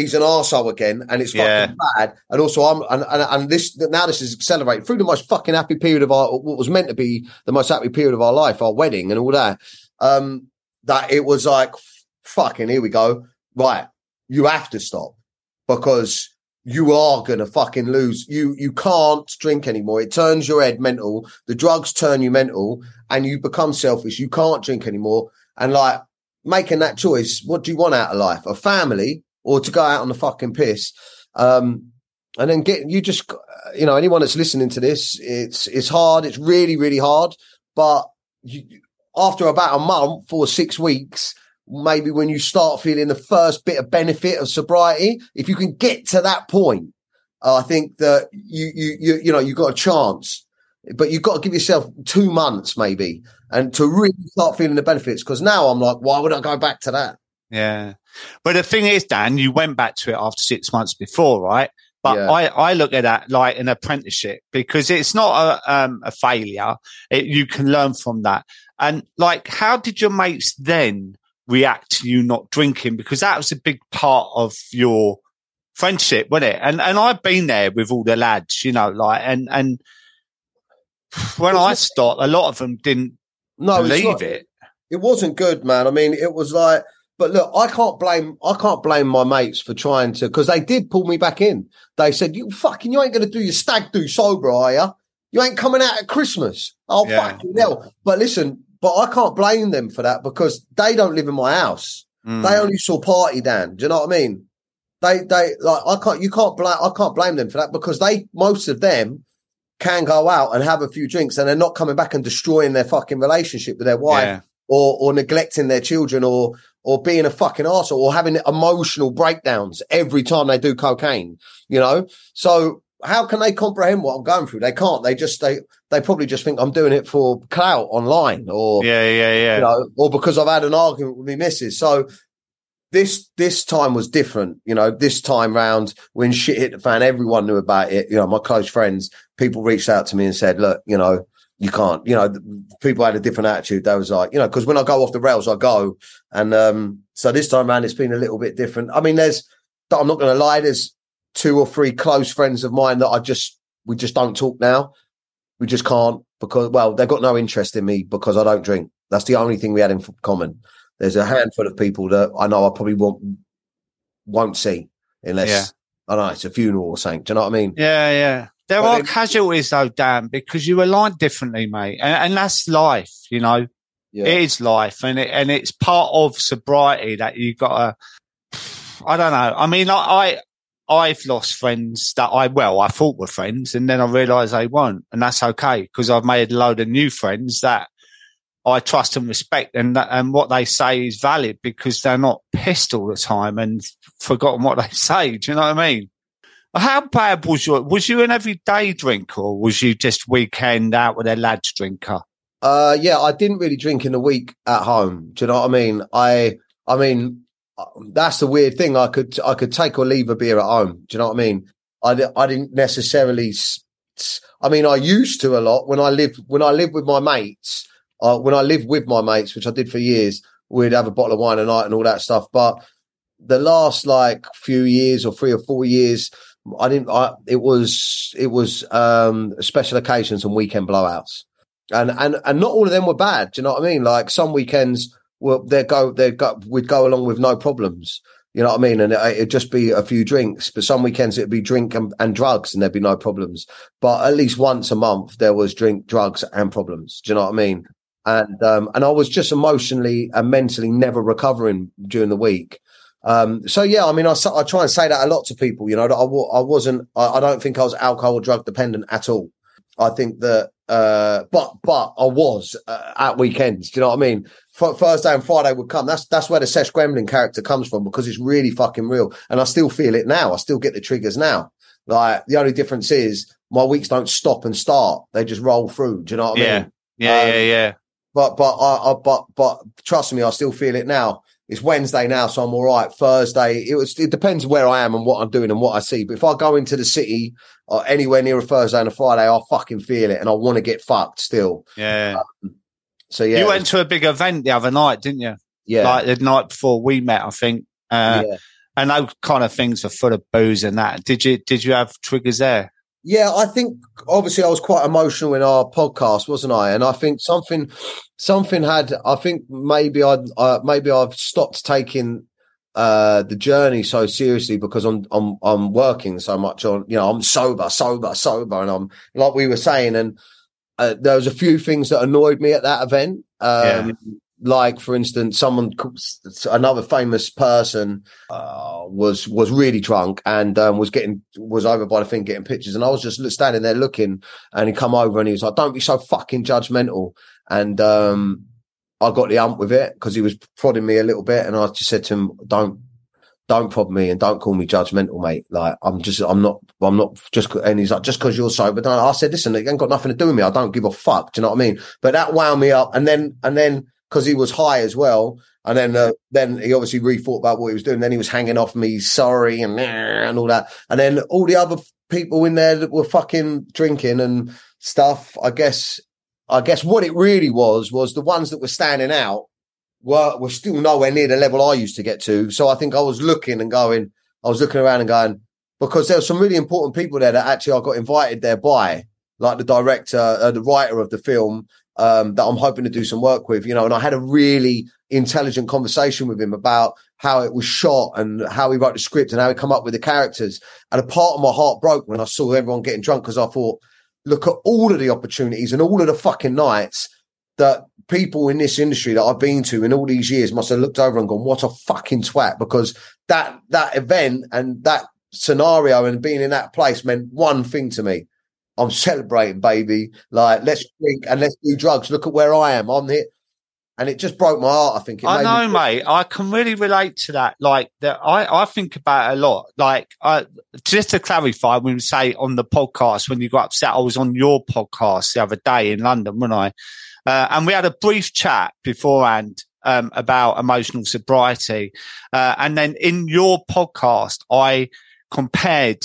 he's an arsehole again, and it's fucking yeah. bad. And also, I'm and, and, and this now this is accelerated through the most fucking happy period of our what was meant to be the most happy period of our life, our wedding and all that. Um, that it was like fucking here we go. Right, you have to stop because you are gonna fucking lose. You you can't drink anymore. It turns your head mental. The drugs turn you mental, and you become selfish. You can't drink anymore. And like making that choice, what do you want out of life? A family or to go out on the fucking piss? Um, and then get you just you know anyone that's listening to this, it's it's hard. It's really really hard. But you, after about a month or six weeks, maybe when you start feeling the first bit of benefit of sobriety, if you can get to that point, uh, I think that you, you, you, you know, you've got a chance, but you've got to give yourself two months maybe and to really start feeling the benefits. Cause now I'm like, why would I go back to that? Yeah. But the thing is, Dan, you went back to it after six months before, right? But yeah. I, I look at that like an apprenticeship because it's not a, um, a failure. It, you can learn from that. And like, how did your mates then react to you not drinking because that was a big part of your friendship, wasn't it? And and I've been there with all the lads, you know, like and and when I stopped, a lot of them didn't no, believe it. It wasn't good, man. I mean, it was like, but look, I can't blame I can't blame my mates for trying to because they did pull me back in. They said, "You fucking, you ain't going to do your stag do sober, are you? You ain't coming out at Christmas." Oh yeah. fucking hell! But listen, but I can't blame them for that because they don't live in my house. Mm. They only saw party Dan. Do you know what I mean? They they like I can't you can't blame I can't blame them for that because they most of them can go out and have a few drinks and they're not coming back and destroying their fucking relationship with their wife yeah. or or neglecting their children or or being a fucking arsehole or having emotional breakdowns every time they do cocaine, you know? So how can they comprehend what I'm going through? They can't. They just they they probably just think I'm doing it for clout online or yeah yeah yeah you know or because I've had an argument with my missus. So this this time was different. You know, this time round when shit hit the fan, everyone knew about it. You know, my close friends, people reached out to me and said, "Look, you know." You can't, you know, people had a different attitude. They was like, you know, because when I go off the rails, I go. And um, so this time around, it's been a little bit different. I mean, there's, I'm not going to lie, there's two or three close friends of mine that I just we just don't talk now. We just can't because well, they've got no interest in me because I don't drink. That's the only thing we had in common. There's a handful of people that I know I probably won't won't see unless yeah. I know it's a funeral or something. Do you know what I mean? Yeah, yeah. There but are then, casualties though, Dan, because you align differently, mate, and, and that's life. You know, yeah. it is life, and it, and it's part of sobriety that you got to. I don't know. I mean, I, I've lost friends that I, well, I thought were friends and then I realised they weren't. And that's okay because I've made a load of new friends that I trust and respect and and what they say is valid because they're not pissed all the time and forgotten what they <laughs> say. Do you know what I mean? How bad was your, was you an everyday drinker or was you just weekend out with a lads drinker? Uh, yeah, I didn't really drink in the week at home. Do you know what I mean? I, I mean, that's the weird thing. I could I could take or leave a beer at home. Do you know what I mean? I I didn't necessarily. I mean, I used to a lot when I lived when I lived with my mates. Uh, when I lived with my mates, which I did for years, we'd have a bottle of wine a night and all that stuff. But the last like few years or three or four years, I didn't. I, it was it was um, special occasions and weekend blowouts, and and and not all of them were bad. Do you know what I mean? Like some weekends well, they go, they go, we'd go along with no problems. You know what I mean? And it, would just be a few drinks, but some weekends it'd be drink and, and, drugs and there'd be no problems. But at least once a month there was drink, drugs and problems. Do you know what I mean? and um, and I was just emotionally and mentally never recovering during the week. Um, so yeah, I mean, I, I try and say that a lot to people. You know, that I, I wasn't. I, I don't think I was alcohol or drug dependent at all. I think that, uh, but but I was uh, at weekends. Do you know what I mean? Thursday and Friday would come. That's that's where the Sesh Gremlin character comes from because it's really fucking real, and I still feel it now. I still get the triggers now. Like the only difference is my weeks don't stop and start; they just roll through. Do you know what I yeah. mean? Yeah, Um, yeah, yeah. But but I, I but but trust me, I still feel it now. It's Wednesday now, so I'm all right. Thursday, it was. It depends where I am and what I'm doing and what I see. But if I go into the city or anywhere near a Thursday and a Friday, I fucking feel it, and I want to get fucked still. Yeah. So yeah, you went to a big event the other night, didn't you? yeah, Like the night before we met, I think. Uh, yeah. And those kind of things are full of booze and that. Did you did you have triggers there? Yeah, I think obviously I was quite emotional in our podcast, wasn't I? And I think something, something had. I think maybe I, uh, maybe I've stopped taking uh the journey so seriously because I'm I'm I'm working so much on. You know, I'm sober, sober, sober, and I'm like we were saying, and uh, there was a few things that annoyed me at that event. Um, Like, for instance, someone, another famous person, uh, was was really drunk and um, was getting was over by the thing getting pictures, and I was just standing there looking, and he come over and he was like, "Don't be so fucking judgmental," and um, I got the ump with it because he was prodding me a little bit, and I just said to him, "Don't." Don't prod me and don't call me judgmental, mate. Like I'm just, I'm not, I'm not just. And he's like, just because you're sober. Don't, I said, listen, it ain't got nothing to do with me. I don't give a fuck. Do you know what I mean? But that wound me up, and then, and then because he was high as well. And then, uh, then he obviously rethought about what he was doing. Then he was hanging off me, sorry, and and all that. And then all the other people in there that were fucking drinking and stuff. I guess, I guess what it really was was the ones that were standing out were were still nowhere near the level I used to get to. So I think I was looking and going, I was looking around and going because there were some really important people there that actually I got invited there by, like the director, uh, the writer of the film um, that I'm hoping to do some work with, you know, and I had a really intelligent conversation with him about how it was shot and how he wrote the script and how he come up with the characters. And a part of my heart broke when I saw everyone getting drunk because I thought, look at all of the opportunities and all of the fucking nights that people in this industry that I've been to in all these years must have looked over and gone, what a fucking twat. Because that, that event and that scenario and being in that place meant one thing to me. I'm celebrating, baby. Like, let's drink and let's do drugs. Look at where I am. I'm here. And it just broke my heart. I think. I know, me- mate. I can really relate to that. Like that, I, I think about it a lot. Like, I, just to clarify, when we say on the podcast, when you got upset, I was on your podcast the other day in London, wasn't I? Uh, and we had a brief chat beforehand, um, about emotional sobriety. Uh, and then in your podcast, I compared,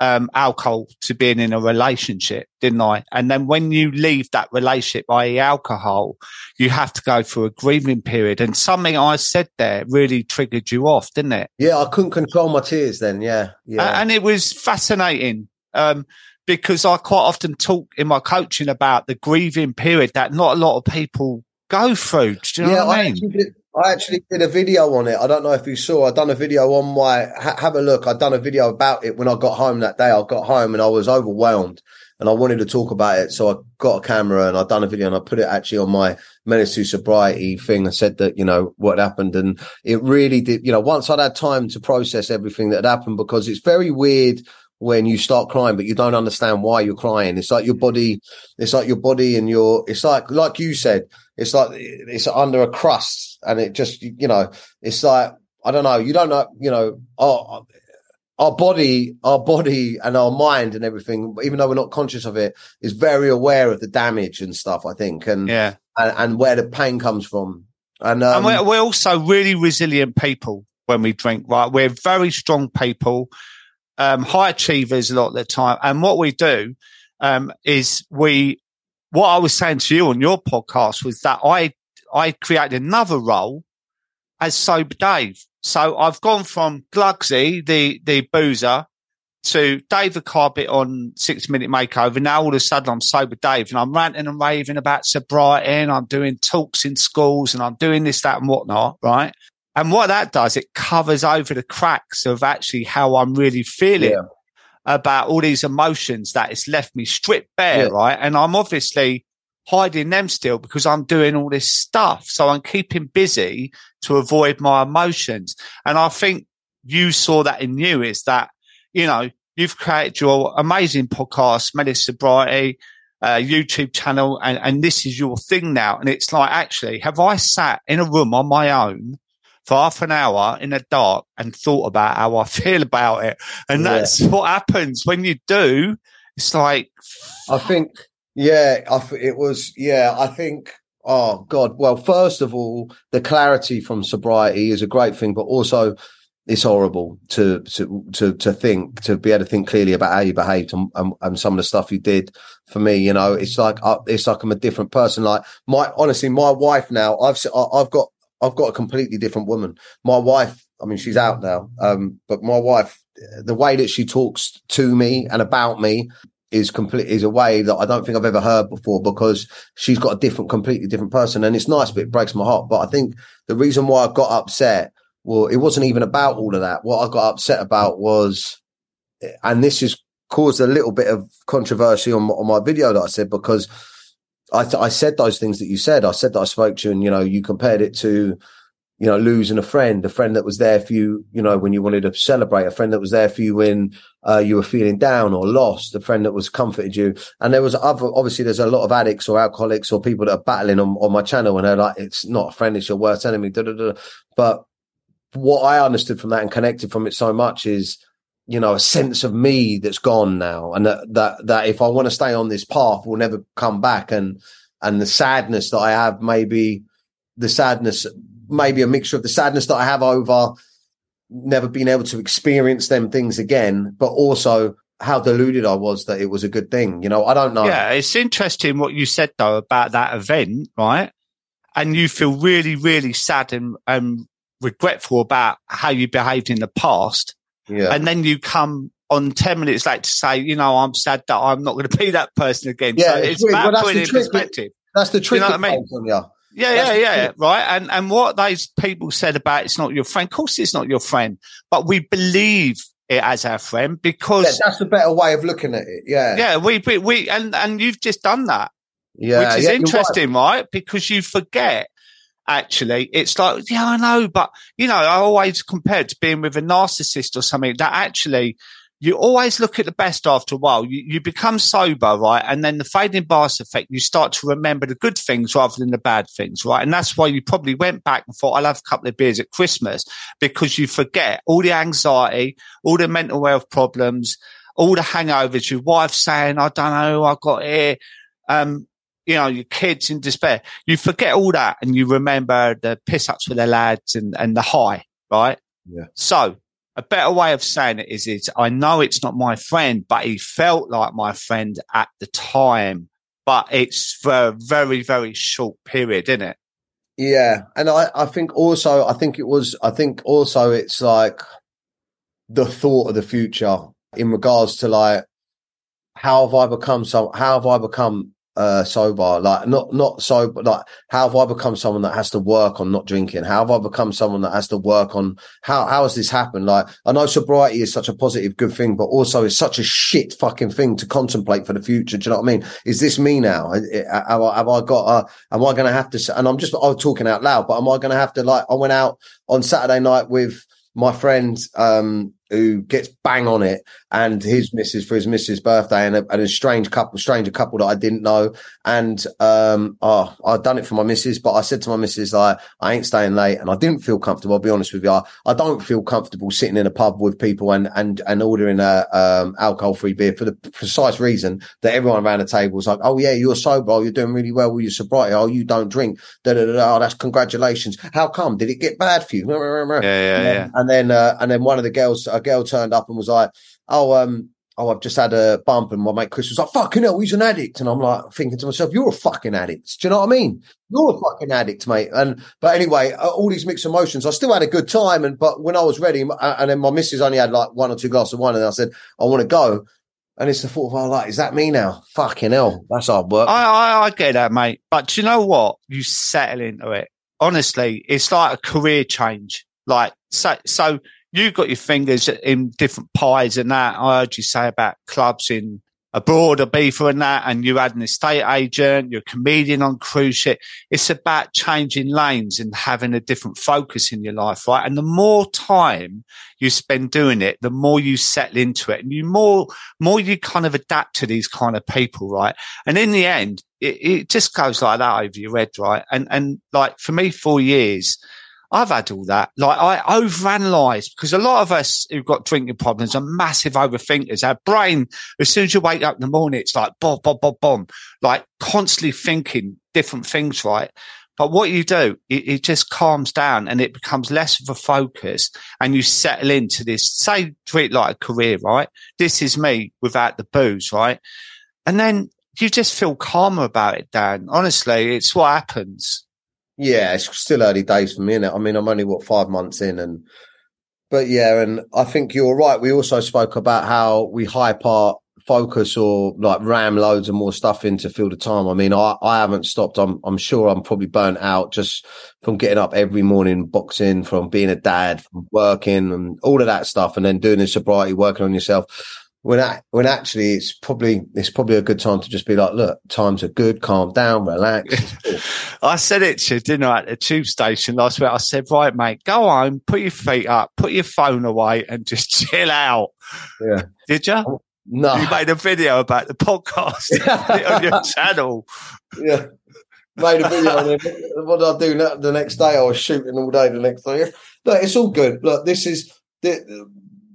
um, alcohol to being in a relationship, didn't I? And then when you leave that relationship, i.e. alcohol, you have to go through a grieving period. And something I said there really triggered you off, didn't it? Yeah, I couldn't control my tears then. Yeah. Yeah. A- And it was fascinating. Um, because I quite often talk in my coaching about the grieving period that not a lot of people go through. Do you know yeah, what I I mean? actually, did, I actually did a video on it. I don't know if you saw. I done a video on my. Ha, have a look. I done a video about it when I got home that day. I got home and I was overwhelmed, and I wanted to talk about it. So I got a camera and I done a video and I put it actually on my Menace 2 Sobriety thing. and said that you know what happened, and it really did. You know, once I'd had time to process everything that had happened, because it's very weird when you start crying, but you don't understand why you're crying. It's like your body, it's like your body and your, it's like, like you said, it's like, it's under a crust and it just, you know, it's like, I don't know, you don't know, you know, our, our body, our body and our mind and everything, even though we're not conscious of it, is very aware of the damage and stuff, I think, and, Yeah. and, and where the pain comes from. And, um, and we're, we're also really resilient people when we drink, right? We're very strong people, um, high achievers a lot of the time. And what we do, um, is we, what I was saying to you on your podcast was that I, I created another role as sober Dave. So I've gone from Glugsy, the, the boozer, to David Carpet on 60 Minute Makeover. Now all of a sudden I'm sober Dave and I'm ranting and raving about sobriety and I'm doing talks in schools and I'm doing this, that and whatnot, right? And what that does, it covers over the cracks of actually how I'm really feeling Yeah. about all these emotions that it's left me stripped bare, Yeah. right? And I'm obviously hiding them still because I'm doing all this stuff. So I'm keeping busy to avoid my emotions. And I think you saw that in you is that, you know, you've created your amazing podcast, Menace 2 Sobriety, uh, YouTube channel, and, and this is your thing now. And it's like, actually, have I sat in a room on my own for half an hour in the dark and thought about how I <laughs> feel about it? And yeah. that's what happens when you do. It's like, I think, yeah, I, it was, yeah, I think Oh God! Well, first of all, the clarity from sobriety is a great thing, but also it's horrible to to to to think to be able to think clearly about how you behaved and, and, and some of the stuff you did. For me, you know, it's like uh, it's like I'm a different person. Like my honestly, my wife now, I've I've got I've got a completely different woman. My wife, I mean, she's out now, um, but my wife, the way that she talks to me and about me is complete is a way that I don't think I've ever heard before because she's got a different, completely different person, and it's nice, but it breaks my heart. But I think the reason why I got upset, well, it wasn't even about all of that. What I got upset about was, and this has caused a little bit of controversy on, on my video that I said because I, I said those things that you said. I said that I spoke to you, and you know, you compared it to you know, losing a friend, a friend that was there for you, you know, when you wanted to celebrate, a friend that was there for you when uh, you were feeling down or lost, a friend that was comforted you. And there was other, obviously, there's a lot of addicts or alcoholics or people that are battling on, on my channel and they're like, it's not a friend, it's your worst enemy. Da, da, da. But what I understood from that and connected from it so much is, you know, a sense of me that's gone now. And that, that, that if I want to stay on this path, will never come back. And, and the sadness that I have, maybe the sadness maybe a mixture of the sadness that I have over never being able to experience them things again, but also how deluded I was that it was a good thing. You know, I don't know. Yeah, it's interesting what you said though about that event, right? And you feel really, really sad and, and regretful about how you behaved in the past. Yeah. And then you come on 10 minutes later to say, you know, I'm sad that I'm not going to be that person again. Yeah, so it's, it's about well, putting in perspective. That's the trick. You know what I mean? Yeah. Yeah, yeah, yeah, right. And and what those people said about it's not your friend. Of course, it's not your friend, but we believe it as our friend because yeah, that's a better way of looking at it. Yeah, yeah. We we, we and and you've just done that. Yeah, which is yeah, interesting, right. right? Because you forget. Actually, it's like, yeah, I know, but you know, I always compared to being with a narcissist or something that actually you always look at the best after a while. You, you become sober, right? And then the fading bias effect, you start to remember the good things rather than the bad things, right? And that's why you probably went back and thought, I'll have a couple of beers at Christmas because you forget all the anxiety, all the mental health problems, all the hangovers, your wife saying, I don't know, I got here. Um, you know, your kids in despair. You forget all that and you remember the piss ups with the lads and, and the high, right? Yeah. So a better way of saying it is, is I know it's not my friend, but he felt like my friend at the time. But it's for a very, very short period, isn't it? Yeah. And I, I think also, I think it was, I think also it's like the thought of the future in regards to like, how have I become so, how have I become uh sober like not not sober like how have i become someone that has to work on not drinking? How have i become someone that has to work on how how has this happened? Like i know sobriety is such a positive good thing but also it's such a shit fucking thing to contemplate for the future. Do you know what i mean? Is this me now? Have i, have I got uh am i gonna have to and i'm just i'm talking out loud but am i gonna have to like i went out on saturday night with my friend um who gets bang on it and his missus for his missus birthday and a, and a strange couple, stranger couple that I didn't know. And, um, oh, I'd done it for my missus, but I said to my missus, like, I ain't staying late and I didn't feel comfortable. I'll be honest with you. I, I don't feel comfortable sitting in a pub with people and, and, and ordering a, um, alcohol free beer for the precise reason that everyone around the table was like, Oh yeah, you're sober. Oh, you're doing really well with your sobriety. Oh, you don't drink. Da, da, da, da. Oh, that's congratulations. How come? Did it get bad for you? Yeah, yeah, yeah. And then, uh, and then one of the girls, uh, girl turned up and was like, "Oh, um, oh, I've just had a bump," and my mate Chris was like, "Fucking hell, he's an addict," and I'm like thinking to myself, "You're a fucking addict." Do you know what I mean? You're a fucking addict, mate. And but anyway, uh, all these mixed emotions. I still had a good time, and but when I was ready, uh, and then my missus only had like one or two glasses of wine, and I said, "I want to go." And it's the thought of, oh, like, is that me now? Fucking hell, that's hard work. I, I, I get that, mate. But you know what? You settle into it. Honestly, it's like a career change. Like, so, so you've got your fingers in different pies and that. I heard you say about clubs in abroad or beaver and that, and you had an estate agent, you're a comedian on cruise ship. It's about changing lanes and having a different focus in your life, right? And the more time you spend doing it, the more you settle into it and you more, more you kind of adapt to these kind of people, right? And in the end, it, it just goes like that over your head, right? And, and like for me, four years, I've had all that. Like I overanalyze because a lot of us who've got drinking problems are massive overthinkers. Our brain, as soon as you wake up in the morning, it's like boom, boom, boom, boom, like constantly thinking different things, right? But what you do, it, it, just calms down and it becomes less of a focus and you settle into this, say, treat like a career, right? This is me without the booze, right? And then you just feel calmer about it, Dan. Honestly, it's what happens. Yeah, it's still early days for me, innit? I mean, I'm only what five months in, and but yeah, and I think you're right. We also spoke about how we hyper focus or like ram loads of more stuff into fill the time. I mean, I, I haven't stopped. I'm I'm sure I'm probably burnt out just from getting up every morning, boxing, from being a dad, from working, and all of that stuff, and then doing the sobriety, working on yourself when I, when actually it's probably it's probably a good time to just be like, look, times are good, calm down, relax. <laughs> I said it to you, didn't I, at the tube station last week? I said, right, mate, go home, put your feet up, put your phone away, and just <laughs> chill out. Yeah. Did you? Oh, no. You made a video about the podcast <laughs> on your channel. Yeah. Made a video. what did I do the next day? I was shooting all day the next day. Look, it's all good. Look, this is the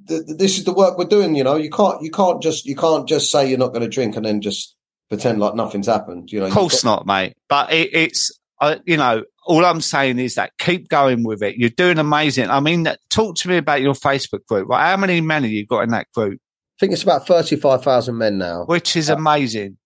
this is the work we're doing. You know, you can't you can't just you can't just say you're not going to drink and then just pretend like nothing's happened. You know, of course got- not, mate. But it, it's uh, you know, all I'm saying is that keep going with it. You're doing amazing. I mean, talk to me about your Facebook group. Right? How many men have you got in that group? I think it's about thirty-five thousand men now, which is amazing.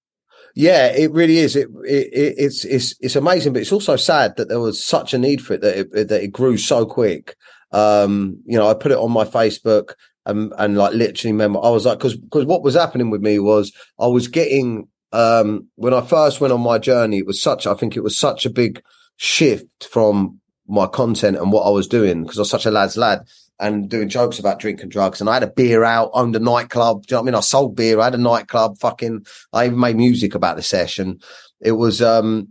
Yeah, it really is. It, it, it's it's it's amazing, but it's also sad that there was such a need for it that it, that it grew so quick. Um, you know, I put it on my Facebook and and like literally remember I was like because because what was happening with me was I was getting um when I first went on my journey it was such I think it was such a big shift from my content and what I was doing because I was such a lad's lad and doing jokes about drinking drugs and I had a beer out owned a nightclub do you know what I mean? I sold beer I had a nightclub fucking I even made music about the session. It was um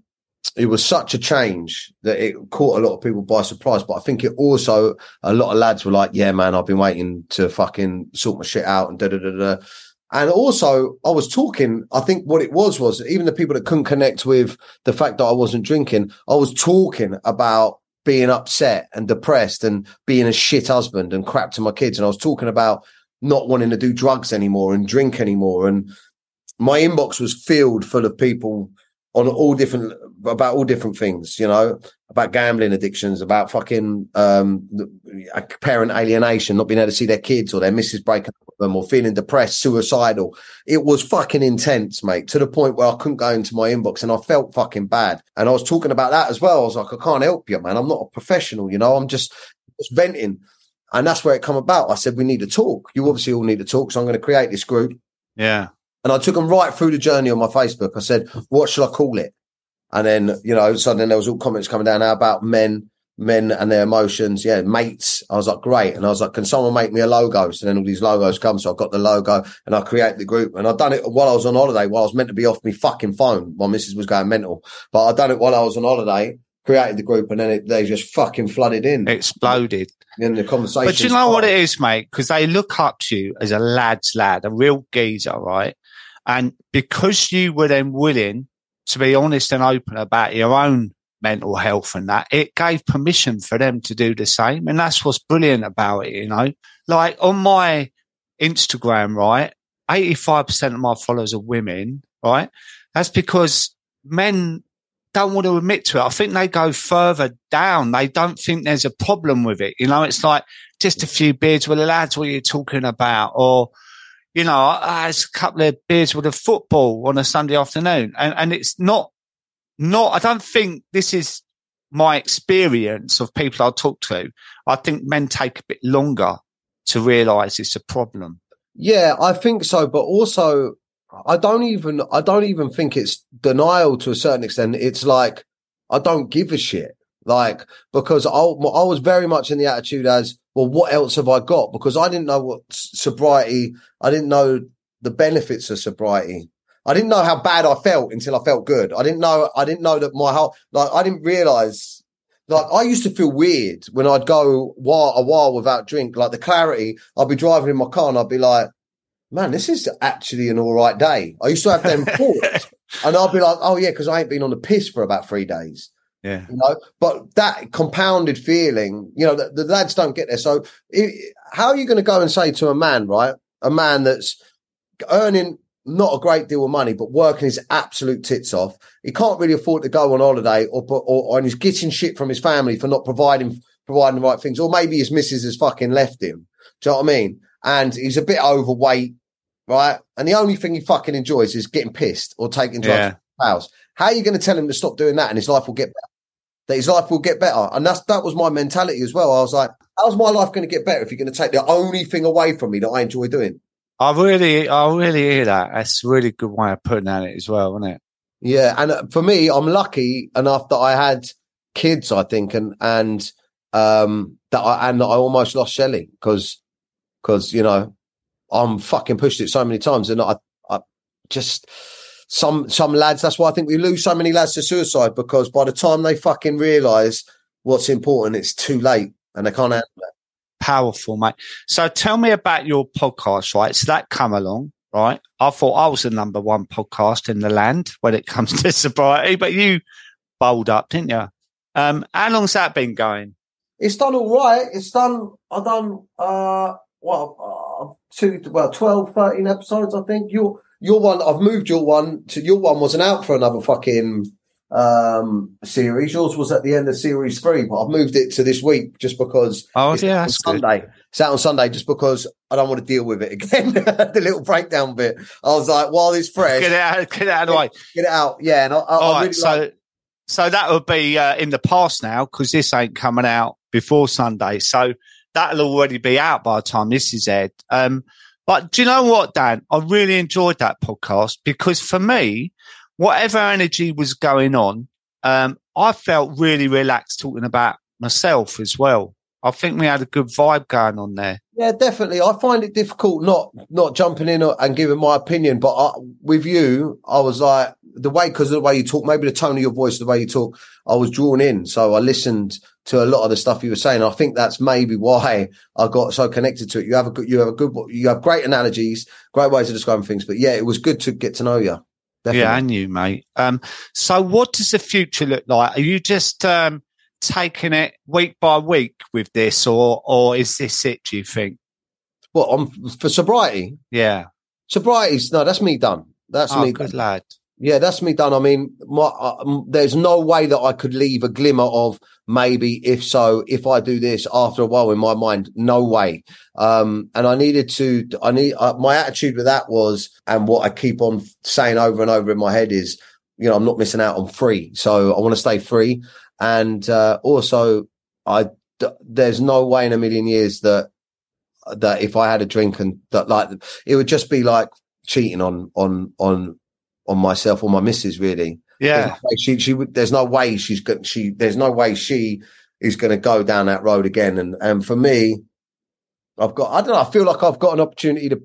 it was such a change that it caught a lot of people by surprise. But I think it also a lot of lads were like, "Yeah, man, I've been waiting to fucking sort my shit out and da da da da." And also, I was talking. I think what it was was even the people that couldn't connect with the fact that I wasn't drinking. I was talking about being upset and depressed and being a shit husband and crap to my kids. And I was talking about not wanting to do drugs anymore and drink anymore. And my inbox was filled full of people on all different about all different things, you know, about gambling addictions, about fucking um, parent alienation, not being able to see their kids or their missus breaking up with them or feeling depressed, suicidal. It was fucking intense, mate, to the point where I couldn't go into my inbox and I felt fucking bad. And I was talking about that as well. I was like, I can't help you, man. I'm not a professional, you know, I'm just, just venting. And that's where it come about. I said, we need to talk. You obviously all need to talk. So I'm going to create this group. Yeah. And I took them right through the journey on my Facebook. I said, what should I call it? And then, you know, suddenly there was all comments coming down now about men, men and their emotions. Yeah, mates. I was like, great. And I was like, can someone make me a logo? So then all these logos come. So I got the logo and I create the group and I'd done it while I was on holiday, while I was meant to be off my fucking phone. My missus was going mental, but I'd done it while I was on holiday, created the group and then it, they just fucking flooded in. Exploded. In the conversation. But you know what it is, mate? Because they look up to you as a lad's lad, a real geezer, right? And because you were then willing to be honest and open about your own mental health and that, it gave permission for them to do the same. And that's what's brilliant about it, you know. Like on my Instagram, right, 85% of my followers are women, right? That's because men don't want to admit to it. I think they go further down. They don't think there's a problem with it. You know, it's like just a few with the lads. What are you talking about? Or, you know, had a couple of beers with a football on a Sunday afternoon and, and it's not, not, I don't think this is my experience of people I talk to. I think men take a bit longer to realize it's a problem. Yeah, I think so. But also I don't even, I don't even think it's denial to a certain extent. It's like, I don't give a shit. Like, because I, I was very much in the attitude as, well, what else have I got? Because I didn't know what sobriety, I didn't know the benefits of sobriety. I didn't know how bad I felt until I felt good. I didn't know. I didn't know that my whole like I didn't realize. Like I used to feel weird when I'd go while, a while without drink. Like the clarity, I'd be driving in my car and I'd be like, "Man, this is actually an all right day." I used to have them <laughs> thoughts, and I'd be like, "Oh yeah," because I ain't been on the piss for about three days. Yeah. You know, but that compounded feeling, you know, the, the lads don't get there. So, it, how are you going to go and say to a man, right? A man that's earning not a great deal of money, but working his absolute tits off. He can't really afford to go on holiday or, or, or and he's getting shit from his family for not providing, providing the right things. Or maybe his missus has fucking left him. Do you know what I mean? And he's a bit overweight, right? And the only thing he fucking enjoys is getting pissed or taking drugs Yeah. house. How are you going to tell him to stop doing that and his life will get better? That his life will get better. And that's that was my mentality as well. I was like, how's my life going to get better if you're going to take the only thing away from me that I enjoy doing? I really, I really hear that. That's a really good way of putting at it as well, isn't it? Yeah, and uh, for me, I'm lucky enough that I had kids. I think, and and um that I and that I almost lost Shelley because because you know I'm fucking pushed it so many times, and I I just some some lads. That's why I think we lose so many lads to suicide because by the time they fucking realise what's important, it's too late, and they can't handle it. Powerful, mate. So tell me about your podcast, right? So that come along, right? I thought I was the number one podcast in the land when it comes <laughs> to sobriety, but you bowled up, didn't you? Um, how long's that been going? It's done all right. It's done. I've done uh well uh, two well 12, 13 episodes. I think your your one. I've moved your one to your one wasn't out for another fucking um series. Yours was at the end of series three, but I've moved it to this week just because. Oh, it's yeah, on good. Sunday. It's out on Sunday just because I don't want to deal with it again. <laughs> the little breakdown bit. I was like, while it's fresh, Get it out, get it out of the way. get it out. Yeah, and I, I, All I right, really so like- so that would be uh, in the past now because this ain't coming out before Sunday. So that'll already be out by the time this is aired. Um, but do you know what, Dan? I really enjoyed that podcast because for me, whatever energy was going on, um, I felt really relaxed talking about myself as well. I think we had a good vibe going on there. Yeah, definitely. I find it difficult not not jumping in and giving my opinion, but I, with you, I was like the way because of the way you talk, maybe the tone of your voice, the way you talk, I was drawn in. So I listened to a lot of the stuff you were saying. I think that's maybe why I got so connected to it. You have a good, you have a good, you have great analogies, great ways of describing things. But yeah, it was good to get to know you. Definitely. Yeah, and you, mate. Um, so what does the future look like? Are you just um, taking it week by week with this, or or is this it? Do you think? Well, on for sobriety, Yeah. sobriety's no, that's me done. That's Oh, me. good done. lad. Yeah, that's me done. I mean, my, uh, there's no way that I could leave a glimmer of maybe if so, if I do this after a while in my mind, no way. Um, and I needed to, I need, uh, my attitude with that was, and what I keep on saying over and over in my head is, you know, I'm not missing out on free. So I want to stay free. And, uh, also I, there's no way in a million years that, that if I had a drink and that like, it would just be like cheating on, on, on, on myself or my missus really. There's Yeah. no she she would. There's no way she's going. She there's no way she is going to go down that road again. And and for me, I've got. I don't know. I feel like I've got an opportunity to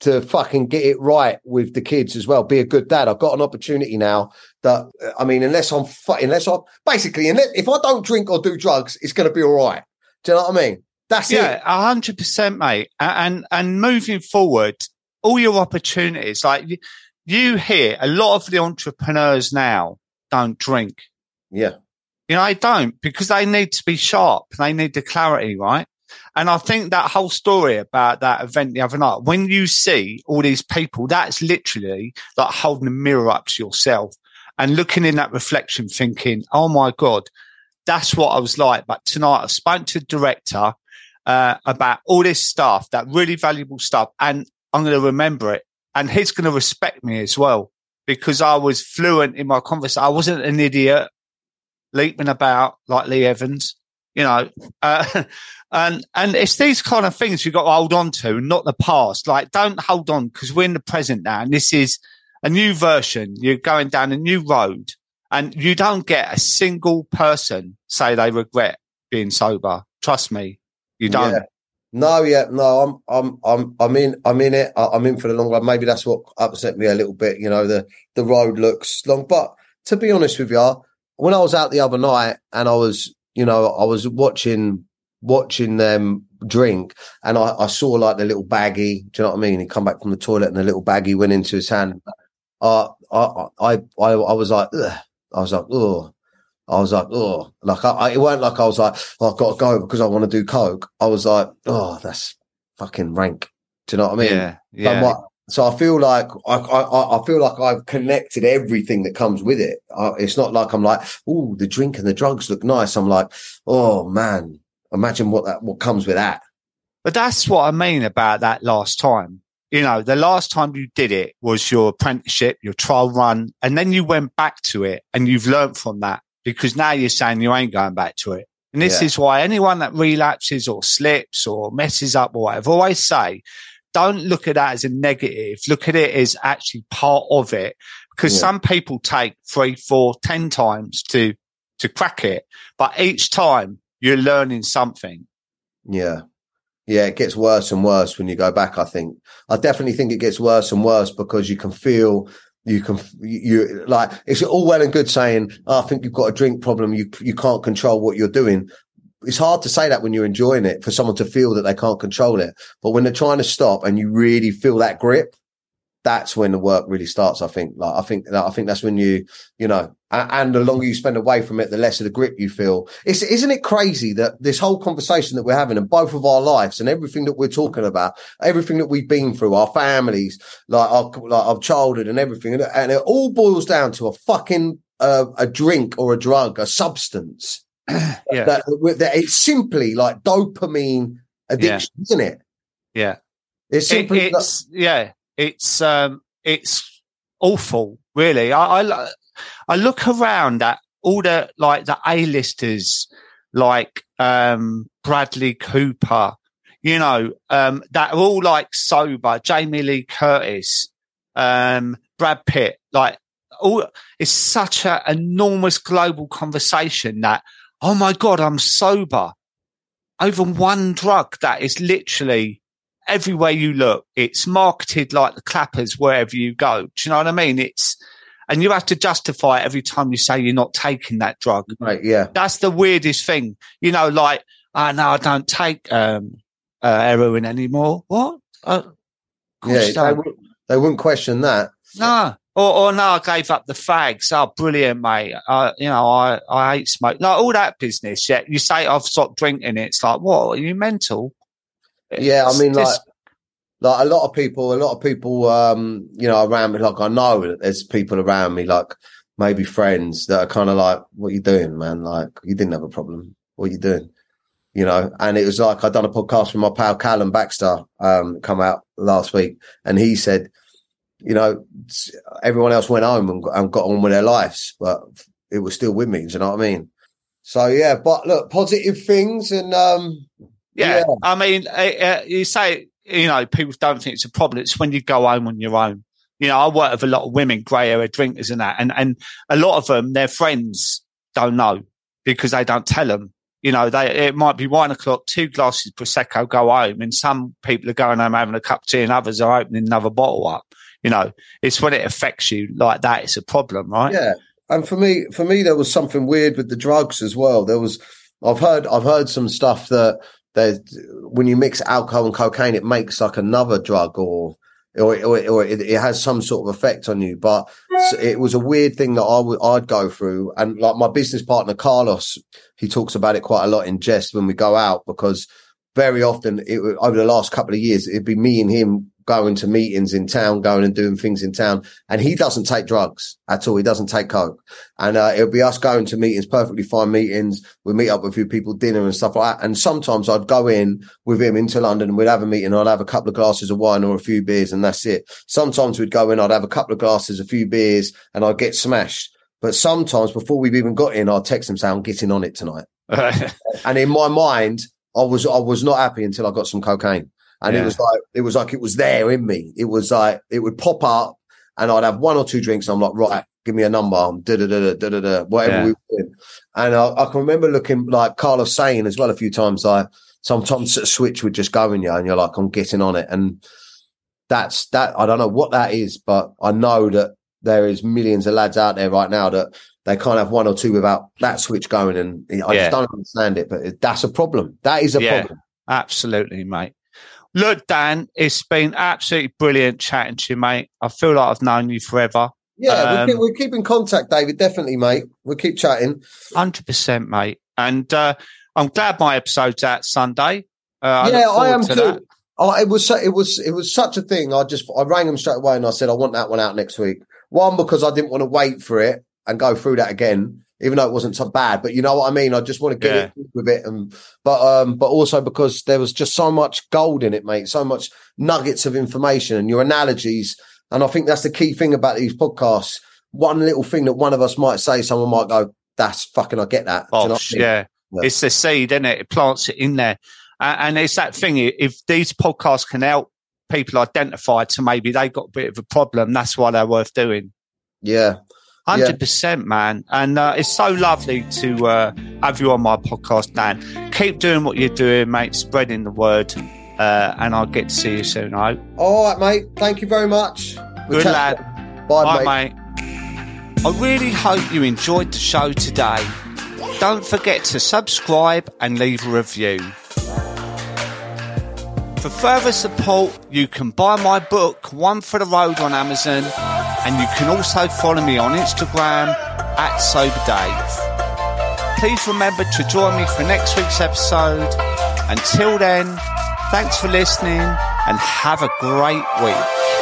to fucking get it right with the kids as well. Be a good dad. I've got an opportunity now that I mean, unless I'm fu- unless I basically unless if I don't drink or do drugs, it's going to be all right. Do you know what I mean? That's Yeah, hundred percent, mate. And and moving forward, all your opportunities, like you, you hear a lot of the entrepreneurs now don't drink. Yeah. You know, I don't because they need to be sharp. They need the clarity, right? And I think that whole story about that event the other night, when you see all these people, that's literally like holding a mirror up to yourself and looking in that reflection, thinking, "Oh my god, that's what I was like." But tonight, I spoke to the director uh, about all this stuff, that really valuable stuff, and I'm going to remember it, and he's going to respect me as well because I was fluent in my conversation. I wasn't an idiot leaping about like Lee Evans, you know. Uh, <laughs> and and it's these kind of things you've got to hold on to, not the past. Like, don't hold on because we're in the present now, and this is a new version. You're going down a new road, and you don't get a single person say they regret being sober. Trust me, you don't. Yeah. No, yeah, no, I'm, I'm, I'm, I'm in, I'm in it. I'm in for the long run. Maybe that's what upset me a little bit. You know, the the road looks long, but to be honest with you, when I was out the other night and I was, you know, I was watching watching them drink and I, I saw like the little baggie. Do you know what I mean? He come back from the toilet and the little baggie went into his hand. Uh, I, I, I, I was like, Ugh. I was like, oh, I was like, oh, like I, it weren't like I was like, oh, I've got to go because I want to do coke. I was like, oh, that's fucking rank. Do you know what I mean? Yeah, yeah. So I feel like I, I, I feel like I've connected everything that comes with it. I, it's not like I'm like, oh, the drink and the drugs look nice. I'm like, oh man, imagine what that what comes with that. But that's what I mean about that last time. You know, the last time you did it was your apprenticeship, your trial run, and then you went back to it and you've learned from that because now you're saying you ain't going back to it. And this yeah. is why anyone that relapses or slips or messes up or whatever, always say, don't look at that as a negative. Look at it as actually part of it because yeah. some people take three, four, ten times to, to crack it. But each time you're learning something. Yeah. Yeah, it gets worse and worse when you go back. I think I definitely think it gets worse and worse because you can feel you can you like it's all well and good saying oh, I think you've got a drink problem you you can't control what you're doing it's hard to say that when you're enjoying it for someone to feel that they can't control it but when they're trying to stop and you really feel that grip that's when the work really starts. I think. Like I think. That I think that's when you, you know, and the longer you spend away from it, the less of the grip you feel. It's isn't it crazy that this whole conversation that we're having and both of our lives and everything that we're talking about, everything that we've been through, our families, like our like our childhood and everything, and, and it all boils down to a fucking uh, a drink or a drug, a substance. <clears throat> yeah. That, that it's simply like dopamine addiction, yeah. isn't it? Yeah. It's simply it, it's like, yeah it's um, it's awful, really. I, I, I look around at all the like the A-listers, like um, Bradley Cooper, you know, um, that are all like sober. Jamie Lee Curtis, um, Brad Pitt, like all. It's such an enormous global conversation that oh my god, I'm sober over one drug that is literally everywhere you look, it's marketed like the clappers wherever you go. Do you know what I mean? It's, and you have to justify it every time you say you're not taking that drug. Right. Yeah. That's the weirdest thing. You know, like, oh, no, I don't take, um, uh, heroin anymore. What? Uh, yeah. They, would, they wouldn't question that. No. Or, or no, I gave up the fags. Oh, brilliant, mate. Uh, you know, I, I hate smoke. Like all that business. Yeah. You say I've stopped drinking. It's like, what? Are you mental? Yeah, I mean, like, like a lot of people, a lot of people, um, you know, around me, like I know that there's people around me, like maybe friends that are kind of like, what are you doing, man? Like, you didn't have a problem. What are you doing? You know, and it was like, I'd done a podcast with my pal Callum Baxter, um, come out last week and he said, you know, everyone else went home and, and got on with their lives, but it was still with me. Do you know what I mean? So yeah, but look, positive things and, um, yeah, yeah. I mean, uh, you say you know people don't think it's a problem. It's when you go home on your own. You know, I work with a lot of women, grey area drinkers, and that, and and a lot of them, their friends don't know because they don't tell them. You know, they it might be one o'clock, two glasses prosecco, go home, and some people are going home having a cup of tea, and others are opening another bottle up. You know, it's when it affects you like that. It's a problem, right? Yeah. And for me, for me, there was something weird with the drugs as well. There was, I've heard, I've heard some stuff that there's when you mix alcohol and cocaine, it makes like another drug or or, or, or it, it, has some sort of effect on you. But it was a weird thing that I would I'd go through, and like my business partner Carlos, he talks about it quite a lot in jest when we go out because very often it, over the last couple of years it'd be me and him going to meetings in town, going and doing things in town. And he doesn't take drugs at all. He doesn't take coke. And uh, it'll be us going to meetings, perfectly fine meetings. We meet up with a few people, dinner and stuff like that. And sometimes I'd go in with him into London and we'd have a meeting. I'd have a couple of glasses of wine or a few beers and that's it. Sometimes we'd go in, I'd have a couple of glasses, a few beers and I'd get smashed. But sometimes before we've even got in, I'd text him saying, I'm getting on it tonight. <laughs> and in my mind, I was, I was not happy until I got some cocaine. And yeah. it was like it was like it was there in me. It was like it would pop up, and I'd have one or two drinks. And I'm like, right, give me a number, da da da da da da, whatever yeah. we were doing. And I, I, can remember looking like Carlos saying as well a few times, like sometimes a switch would just go in you and you're like, I'm getting on it. And that's that. I don't know what that is, but I know that there is millions of lads out there right now that they can't have one or two without that switch going. And I yeah. just don't understand it, but that's a problem. That is a yeah, problem. Absolutely, mate. Look, Dan, it's been absolutely brilliant chatting to you, mate. I feel like I've known you forever. Yeah, um, we, keep, we keep in contact, David. Definitely, mate. We'll keep chatting. Hundred percent, mate. And uh, I'm glad my episode's out Sunday. Uh, yeah, I, I am too. Oh, it was it was it was such a thing. I just I rang them straight away and I said I want that one out next week. One because I didn't want to wait for it and go through that again, even though it wasn't so bad. But you know what I mean. I just want to get yeah. it with it, and but um, but also because there was just so much gold in it, mate. So much nuggets of information and your analogies and I think that's the key thing about these podcasts. One little thing that one of us might say, someone might go, that's fucking, I get that. Oh, you know I mean? yeah. yeah. It's the seed, isn't it? It plants it in there. and it's that thing. If these podcasts can help people identify to maybe they got a bit of a problem, that's why they're worth doing. Yeah. Hundred percent, man, and uh, it's so lovely to uh, have you on my podcast, Dan. Keep doing what you're doing, mate. Spreading the word, uh, and I'll get to see you soon. I hope. All right, mate. Thank you very much. We'll Good lad. Bye, Bye mate. mate. I really hope you enjoyed the show today. Don't forget to subscribe and leave a review. For further support, you can buy my book, One for the Road, on Amazon, and you can also follow me on Instagram at Sober Dave. Please remember to join me for next week's episode. Until then, Thanks for listening and have a great week.